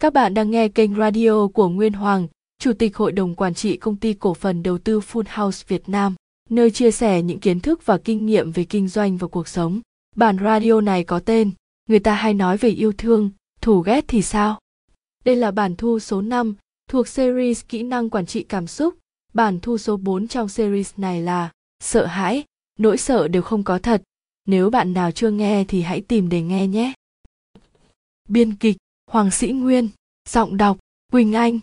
Các bạn đang nghe kênh radio của Nguyên Hoàng, Chủ tịch Hội đồng Quản trị Công ty Cổ phần Đầu tư Full House Việt Nam, nơi chia sẻ những kiến thức và kinh nghiệm về kinh doanh và cuộc sống. Bản radio này có tên, người ta hay nói về yêu thương, thù ghét thì sao? Đây là bản thu số 5 thuộc series Kỹ năng quản trị cảm xúc. Bản thu số 4 trong series này là Sợ hãi, nỗi sợ đều không có thật. Nếu bạn nào chưa nghe thì hãy tìm để nghe nhé. Biên kịch Hoàng Sĩ Nguyên, giọng đọc Quỳnh Anh.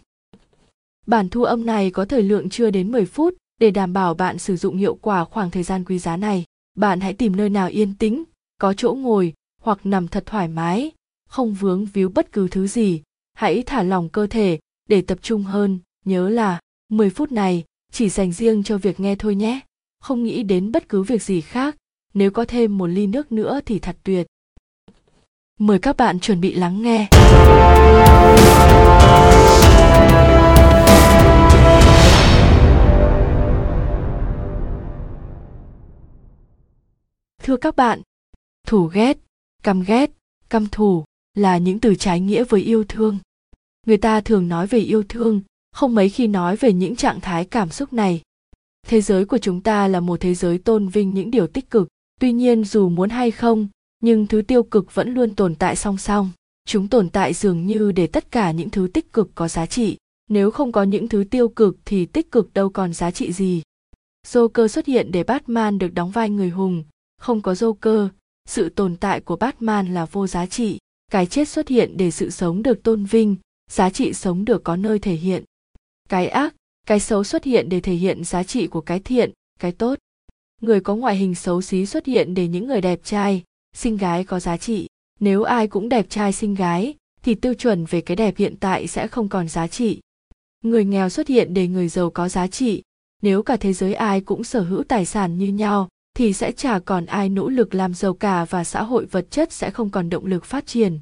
Bản thu âm này có thời lượng chưa đến 10 phút, để đảm bảo bạn sử dụng hiệu quả khoảng thời gian quý giá này, bạn hãy tìm nơi nào yên tĩnh, có chỗ ngồi hoặc nằm thật thoải mái, không vướng víu bất cứ thứ gì. Hãy thả lỏng cơ thể để tập trung hơn, nhớ là 10 phút này chỉ dành riêng cho việc nghe thôi nhé. Không nghĩ đến bất cứ việc gì khác, nếu có thêm một ly nước nữa thì thật tuyệt. Mời các bạn chuẩn bị lắng nghe. Thưa các bạn, thủ ghét, căm ghét, căm thù là những từ trái nghĩa với yêu thương. Người ta thường nói về yêu thương, không mấy khi nói về những trạng thái cảm xúc này. Thế giới của chúng ta là một thế giới tôn vinh những điều tích cực, tuy nhiên dù muốn hay không, nhưng thứ tiêu cực vẫn luôn tồn tại song song. Chúng tồn tại dường như để tất cả những thứ tích cực có giá trị. Nếu không có những thứ tiêu cực thì tích cực đâu còn giá trị gì. Joker xuất hiện để Batman được đóng vai người hùng, không có Joker, sự tồn tại của Batman là vô giá trị. Cái chết xuất hiện để sự sống được tôn vinh, giá trị sống được có nơi thể hiện. Cái ác, cái xấu xuất hiện để thể hiện giá trị của cái thiện, cái tốt. Người có ngoại hình xấu xí xuất hiện để những người đẹp trai, xinh gái có giá trị. Nếu ai cũng đẹp trai xinh gái, thì tiêu chuẩn về cái đẹp hiện tại sẽ không còn giá trị. Người nghèo xuất hiện để người giàu có giá trị. Nếu cả thế giới ai cũng sở hữu tài sản như nhau, thì sẽ chả còn ai nỗ lực làm giàu cả và xã hội vật chất sẽ không còn động lực phát triển.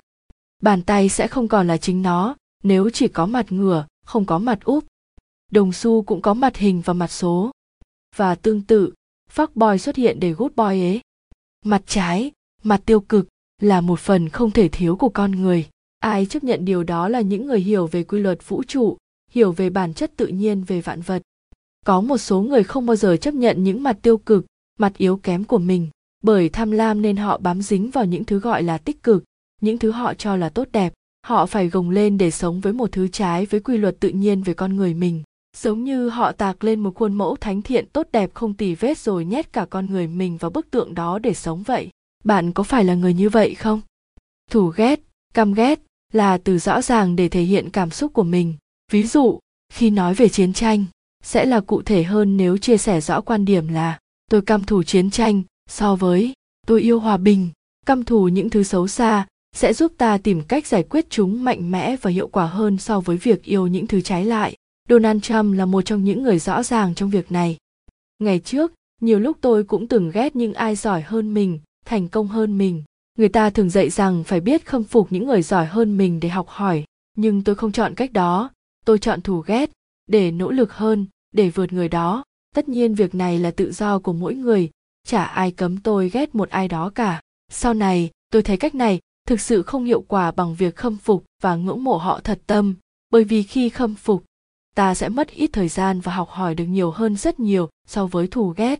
Bàn tay sẽ không còn là chính nó, nếu chỉ có mặt ngửa, không có mặt úp. Đồng xu cũng có mặt hình và mặt số. Và tương tự, fuck boy xuất hiện để good boy ấy. Mặt trái, mặt tiêu cực là một phần không thể thiếu của con người. Ai chấp nhận điều đó là những người hiểu về quy luật vũ trụ, hiểu về bản chất tự nhiên về vạn vật. Có một số người không bao giờ chấp nhận những mặt tiêu cực, mặt yếu kém của mình, bởi tham lam nên họ bám dính vào những thứ gọi là tích cực, những thứ họ cho là tốt đẹp. Họ phải gồng lên để sống với một thứ trái với quy luật tự nhiên về con người mình. Giống như họ tạc lên một khuôn mẫu thánh thiện tốt đẹp không tì vết rồi nhét cả con người mình vào bức tượng đó để sống vậy. Bạn có phải là người như vậy không? Thủ ghét, căm ghét là từ rõ ràng để thể hiện cảm xúc của mình. Ví dụ, khi nói về chiến tranh, sẽ là cụ thể hơn nếu chia sẻ rõ quan điểm là tôi căm thù chiến tranh so với tôi yêu hòa bình căm thù những thứ xấu xa sẽ giúp ta tìm cách giải quyết chúng mạnh mẽ và hiệu quả hơn so với việc yêu những thứ trái lại donald trump là một trong những người rõ ràng trong việc này ngày trước nhiều lúc tôi cũng từng ghét những ai giỏi hơn mình thành công hơn mình. Người ta thường dạy rằng phải biết khâm phục những người giỏi hơn mình để học hỏi, nhưng tôi không chọn cách đó. Tôi chọn thù ghét, để nỗ lực hơn, để vượt người đó. Tất nhiên việc này là tự do của mỗi người, chả ai cấm tôi ghét một ai đó cả. Sau này, tôi thấy cách này thực sự không hiệu quả bằng việc khâm phục và ngưỡng mộ họ thật tâm, bởi vì khi khâm phục, ta sẽ mất ít thời gian và học hỏi được nhiều hơn rất nhiều so với thù ghét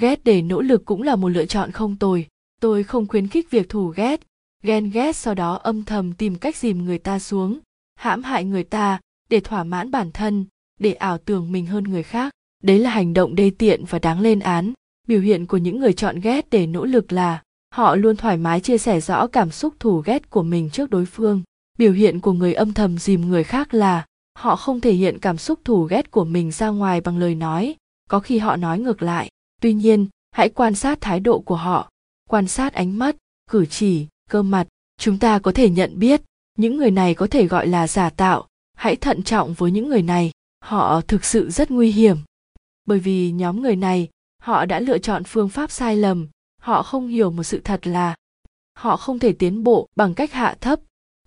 ghét để nỗ lực cũng là một lựa chọn không tồi. Tôi không khuyến khích việc thù ghét. Ghen ghét sau đó âm thầm tìm cách dìm người ta xuống, hãm hại người ta để thỏa mãn bản thân, để ảo tưởng mình hơn người khác. Đấy là hành động đê tiện và đáng lên án. Biểu hiện của những người chọn ghét để nỗ lực là họ luôn thoải mái chia sẻ rõ cảm xúc thù ghét của mình trước đối phương. Biểu hiện của người âm thầm dìm người khác là họ không thể hiện cảm xúc thù ghét của mình ra ngoài bằng lời nói. Có khi họ nói ngược lại tuy nhiên, hãy quan sát thái độ của họ, quan sát ánh mắt, cử chỉ, cơ mặt. Chúng ta có thể nhận biết, những người này có thể gọi là giả tạo. Hãy thận trọng với những người này, họ thực sự rất nguy hiểm. Bởi vì nhóm người này, họ đã lựa chọn phương pháp sai lầm, họ không hiểu một sự thật là họ không thể tiến bộ bằng cách hạ thấp,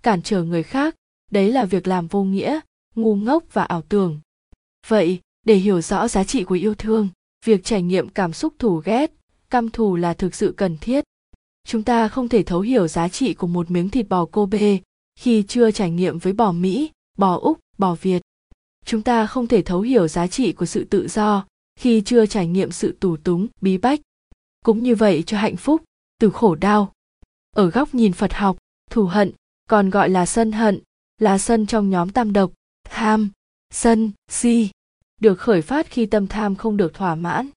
cản trở người khác. Đấy là việc làm vô nghĩa, ngu ngốc và ảo tưởng. Vậy, để hiểu rõ giá trị của yêu thương việc trải nghiệm cảm xúc thù ghét, căm thù là thực sự cần thiết. Chúng ta không thể thấu hiểu giá trị của một miếng thịt bò kobe khi chưa trải nghiệm với bò mỹ, bò úc, bò việt. Chúng ta không thể thấu hiểu giá trị của sự tự do khi chưa trải nghiệm sự tù túng, bí bách. Cũng như vậy cho hạnh phúc, từ khổ đau. Ở góc nhìn phật học, thù hận còn gọi là sân hận, là sân trong nhóm tam độc, tham, sân, si được khởi phát khi tâm tham không được thỏa mãn.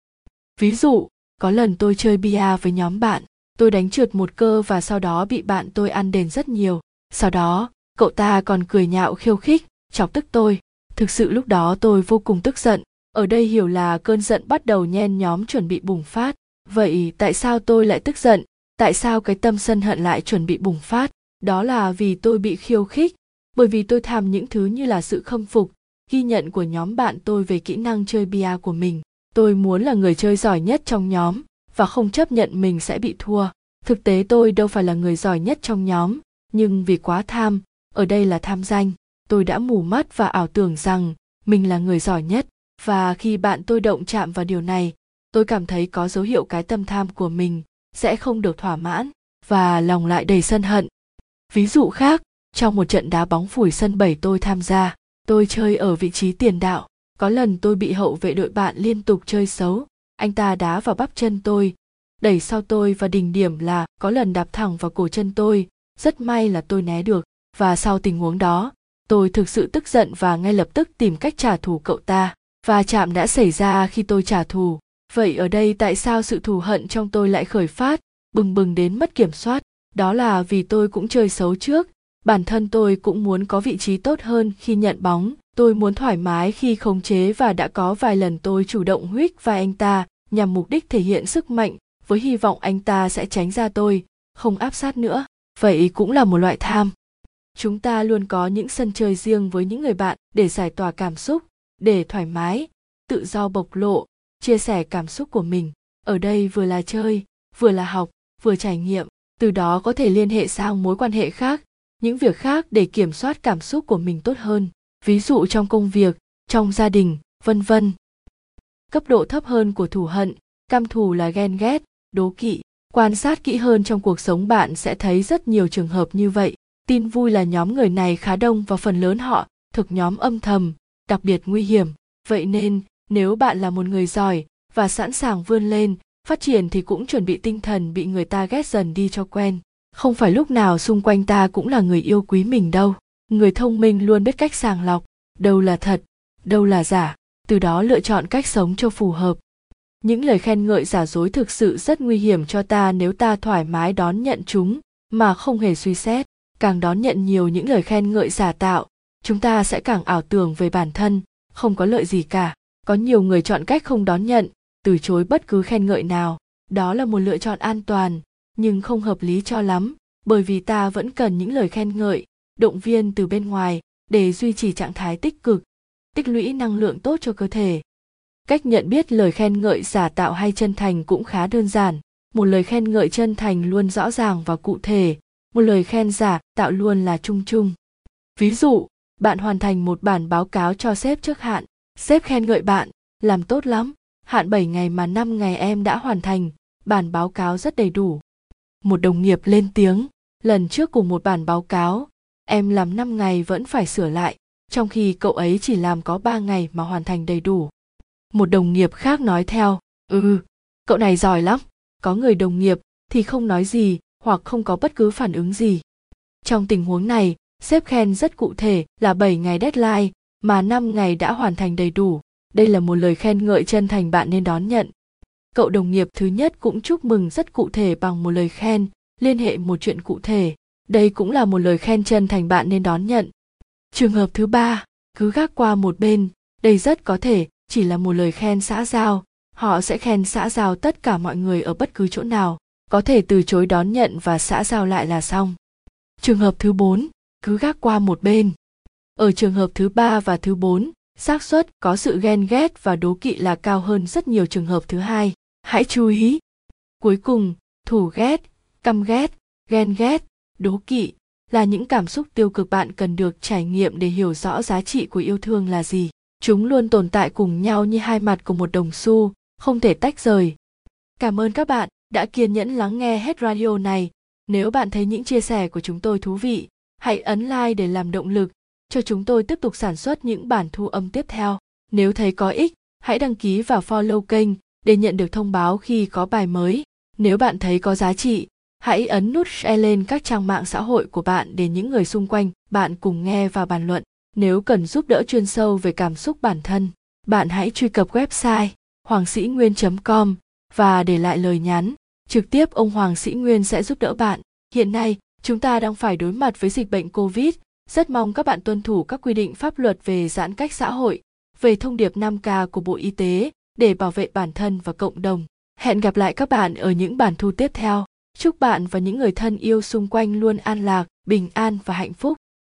Ví dụ, có lần tôi chơi bia với nhóm bạn, tôi đánh trượt một cơ và sau đó bị bạn tôi ăn đền rất nhiều. Sau đó, cậu ta còn cười nhạo khiêu khích, chọc tức tôi. Thực sự lúc đó tôi vô cùng tức giận. Ở đây hiểu là cơn giận bắt đầu nhen nhóm chuẩn bị bùng phát. Vậy tại sao tôi lại tức giận? Tại sao cái tâm sân hận lại chuẩn bị bùng phát? Đó là vì tôi bị khiêu khích. Bởi vì tôi tham những thứ như là sự khâm phục ghi nhận của nhóm bạn tôi về kỹ năng chơi bia của mình. Tôi muốn là người chơi giỏi nhất trong nhóm, và không chấp nhận mình sẽ bị thua. Thực tế tôi đâu phải là người giỏi nhất trong nhóm, nhưng vì quá tham, ở đây là tham danh. Tôi đã mù mắt và ảo tưởng rằng mình là người giỏi nhất, và khi bạn tôi động chạm vào điều này, tôi cảm thấy có dấu hiệu cái tâm tham của mình sẽ không được thỏa mãn và lòng lại đầy sân hận. Ví dụ khác, trong một trận đá bóng phủi sân bảy tôi tham gia tôi chơi ở vị trí tiền đạo. Có lần tôi bị hậu vệ đội bạn liên tục chơi xấu. Anh ta đá vào bắp chân tôi. Đẩy sau tôi và đỉnh điểm là, có lần đạp thẳng vào cổ chân tôi. Rất may là tôi né được. Và sau tình huống đó, tôi thực sự tức giận và ngay lập tức tìm cách trả thù cậu ta. Và chạm đã xảy ra khi tôi trả thù. Vậy ở đây tại sao sự thù hận trong tôi lại khởi phát, bừng bừng đến mất kiểm soát? Đó là vì tôi cũng chơi xấu trước bản thân tôi cũng muốn có vị trí tốt hơn khi nhận bóng. Tôi muốn thoải mái khi khống chế và đã có vài lần tôi chủ động huých vai anh ta nhằm mục đích thể hiện sức mạnh, với hy vọng anh ta sẽ tránh ra tôi, không áp sát nữa. Vậy cũng là một loại tham. Chúng ta luôn có những sân chơi riêng với những người bạn để giải tỏa cảm xúc, để thoải mái, tự do bộc lộ, chia sẻ cảm xúc của mình. Ở đây vừa là chơi, vừa là học, vừa trải nghiệm, từ đó có thể liên hệ sang mối quan hệ khác những việc khác để kiểm soát cảm xúc của mình tốt hơn, ví dụ trong công việc, trong gia đình, vân vân. Cấp độ thấp hơn của thù hận, căm thù là ghen ghét, đố kỵ. Quan sát kỹ hơn trong cuộc sống bạn sẽ thấy rất nhiều trường hợp như vậy. Tin vui là nhóm người này khá đông và phần lớn họ thuộc nhóm âm thầm, đặc biệt nguy hiểm. Vậy nên, nếu bạn là một người giỏi và sẵn sàng vươn lên, phát triển thì cũng chuẩn bị tinh thần bị người ta ghét dần đi cho quen không phải lúc nào xung quanh ta cũng là người yêu quý mình đâu. Người thông minh luôn biết cách sàng lọc. Đâu là thật, đâu là giả. Từ đó lựa chọn cách sống cho phù hợp. Những lời khen ngợi giả dối thực sự rất nguy hiểm cho ta nếu ta thoải mái đón nhận chúng, mà không hề suy xét. Càng đón nhận nhiều những lời khen ngợi giả tạo, chúng ta sẽ càng ảo tưởng về bản thân, không có lợi gì cả. Có nhiều người chọn cách không đón nhận, từ chối bất cứ khen ngợi nào. Đó là một lựa chọn an toàn nhưng không hợp lý cho lắm, bởi vì ta vẫn cần những lời khen ngợi, động viên từ bên ngoài, để duy trì trạng thái tích cực, tích lũy năng lượng tốt cho cơ thể. Cách nhận biết lời khen ngợi giả tạo hay chân thành cũng khá đơn giản. Một lời khen ngợi chân thành luôn rõ ràng và cụ thể. Một lời khen giả tạo luôn là chung chung. Ví dụ, bạn hoàn thành một bản báo cáo cho sếp trước hạn. Sếp khen ngợi bạn, làm tốt lắm, hạn 7 ngày mà 5 ngày em đã hoàn thành, bản báo cáo rất đầy đủ một đồng nghiệp lên tiếng lần trước cùng một bản báo cáo, em làm 5 ngày vẫn phải sửa lại, trong khi cậu ấy chỉ làm có 3 ngày mà hoàn thành đầy đủ một đồng nghiệp khác nói theo ừ cậu này giỏi lắm, có người đồng nghiệp thì không nói gì hoặc không có bất cứ phản ứng gì trong tình huống này, sếp khen rất cụ thể là 7 ngày deadline mà 5 ngày đã hoàn thành đầy đủ. Đây là một lời khen ngợi chân thành bạn nên đón nhận. Cậu đồng nghiệp thứ nhất cũng chúc mừng rất cụ thể bằng một lời khen, liên hệ một chuyện cụ thể. Đây cũng là một lời khen chân thành bạn nên đón nhận. Trường hợp thứ ba, cứ gác qua một bên, đây rất có thể chỉ là một lời khen xã giao. Họ sẽ khen xã giao tất cả mọi người ở bất cứ chỗ nào, có thể từ chối đón nhận và xã giao lại là xong. Trường hợp thứ bốn, cứ gác qua một bên. Ở trường hợp thứ ba và thứ bốn, xác suất có sự ghen ghét và đố kỵ là cao hơn rất nhiều trường hợp thứ hai. Hãy chú ý. Cuối cùng, thủ ghét, căm ghét, ghen ghét, đố kỵ là những cảm xúc tiêu cực bạn cần được trải nghiệm để hiểu rõ giá trị của yêu thương là gì. Chúng luôn tồn tại cùng nhau như hai mặt của một đồng xu, không thể tách rời. Cảm ơn các bạn đã kiên nhẫn lắng nghe hết radio này. Nếu bạn thấy những chia sẻ của chúng tôi thú vị, Hãy ấn like để làm động lực cho chúng tôi tiếp tục sản xuất những bản thu âm tiếp theo. Nếu thấy có ích, hãy đăng ký và follow kênh để nhận được thông báo khi có bài mới. Nếu bạn thấy có giá trị, hãy ấn nút share lên các trang mạng xã hội của bạn để những người xung quanh bạn cùng nghe và bàn luận. Nếu cần giúp đỡ chuyên sâu về cảm xúc bản thân, bạn hãy truy cập website hoàng sĩ nguyên.com và để lại lời nhắn. Trực tiếp ông Hoàng Sĩ Nguyên sẽ giúp đỡ bạn. Hiện nay, chúng ta đang phải đối mặt với dịch bệnh Covid. Rất mong các bạn tuân thủ các quy định pháp luật về giãn cách xã hội, về thông điệp 5K của Bộ Y tế để bảo vệ bản thân và cộng đồng. Hẹn gặp lại các bạn ở những bản thu tiếp theo. Chúc bạn và những người thân yêu xung quanh luôn an lạc, bình an và hạnh phúc.